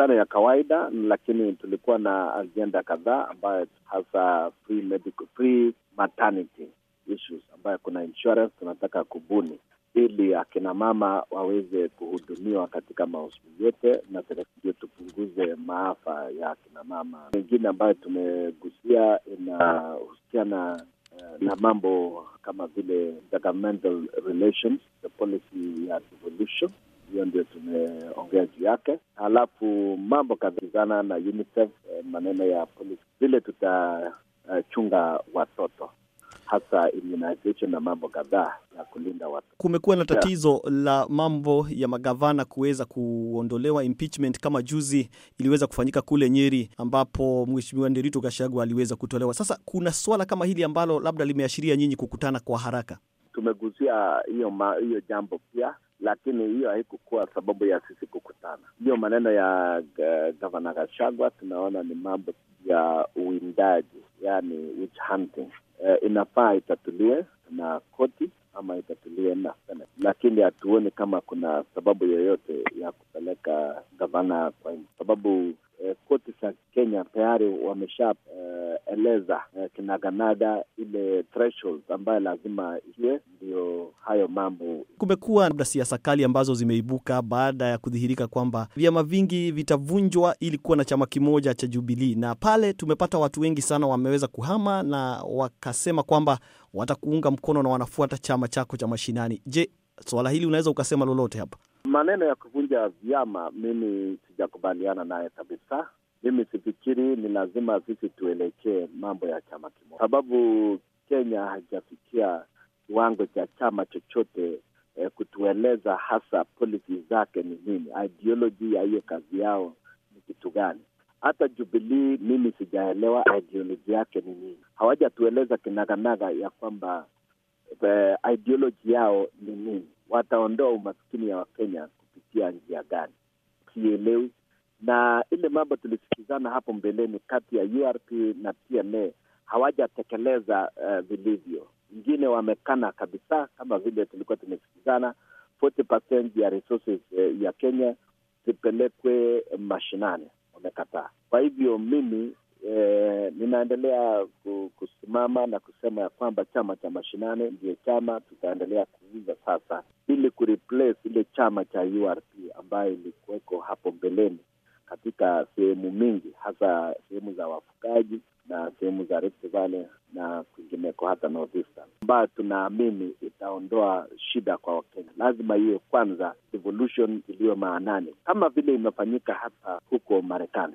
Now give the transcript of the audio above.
mikutano ya kawaida, lakini tulikuwa na ajenda kadhaa ambayo hasa free medical, free maternity issues ambayo kuna insurance tunataka kubuni ili akina mama waweze kuhudumiwa katika mahospitali yote na serikali tupunguze maafa ya akina mama. Mengine ambayo tumegusia inahusiana uh, na mambo kama vile governmental relations, the policy ya devolution hiyo ndio tumeongea juu yake. Halafu mambo kadhizana na UNICEF, eh, maneno ya polisi, vile tutachunga uh, watoto hasa immunization na mambo kadhaa ya kulinda watu. Kumekuwa na tatizo la mambo ya magavana kuweza kuondolewa impeachment, kama juzi iliweza kufanyika kule Nyeri ambapo Mheshimiwa Nderitu Gachagua aliweza kutolewa. Sasa kuna swala kama hili ambalo labda limeashiria nyinyi kukutana kwa haraka. Tumegusia hiyo hiyo jambo pia lakini hiyo haikukuwa sababu ya sisi kukutana. Hiyo maneno ya gavana Gashagwa tunaona ni mambo ya uwindaji, yani witch hunting. Uh, inafaa itatuliwe na koti ama itatuliwe na Senate, lakini hatuoni kama kuna sababu yoyote ya kupeleka gavana kwa sababu uh, koti za Kenya tayari wamesha uh, uh, kinaganaga ile threshold ambayo lazima iwe ndio hayo mambo. Kumekuwa labda siasa kali ambazo zimeibuka baada ya kudhihirika kwamba vyama vingi vitavunjwa ili kuwa na chama kimoja cha Jubilii, na pale tumepata watu wengi sana wameweza kuhama na wakasema kwamba watakuunga mkono na wanafuata chama chako cha mashinani. Je, swala hili unaweza ukasema lolote hapa? Maneno ya kuvunja vyama, mimi sijakubaliana naye kabisa. Mimi sifikiri ni lazima sisi tuelekee mambo ya chama kimoja, sababu Kenya haijafikia kiwango cha chama chochote eh, kutueleza hasa policy zake ni nini, ideology ya hiyo kazi yao ni kitu gani. Hata Jubilii mimi sijaelewa ideology yake ni nini. Hawajatueleza kinaganaga ya kwamba eh, ideology yao ni nini, wataondoa umaskini ya Wakenya kupitia njia gani, sielewi. Na ile mambo tulisikizana hapo mbeleni kati ya URP na TNA hawajatekeleza vilivyo. Uh, wengine wamekana kabisa, kama vile tulikuwa tumesikizana 40% ya resources uh, ya Kenya zipelekwe mashinani, wamekataa. Kwa hivyo mimi eh, ninaendelea kusimama na kusema ya kwamba chama cha mashinani ndiyo chama tutaendelea kuuza sasa, ili kureplace ile chama cha URP ambayo ilikuweko hapo mbeleni katika sehemu mingi, hasa sehemu za wafugaji na sehemu za Rift Valley na kwingineko hata Northeastern, ambayo tunaamini itaondoa shida kwa Wakenya. Lazima iwe kwanza devolution iliyo maanani, kama vile imefanyika hata huko Marekani.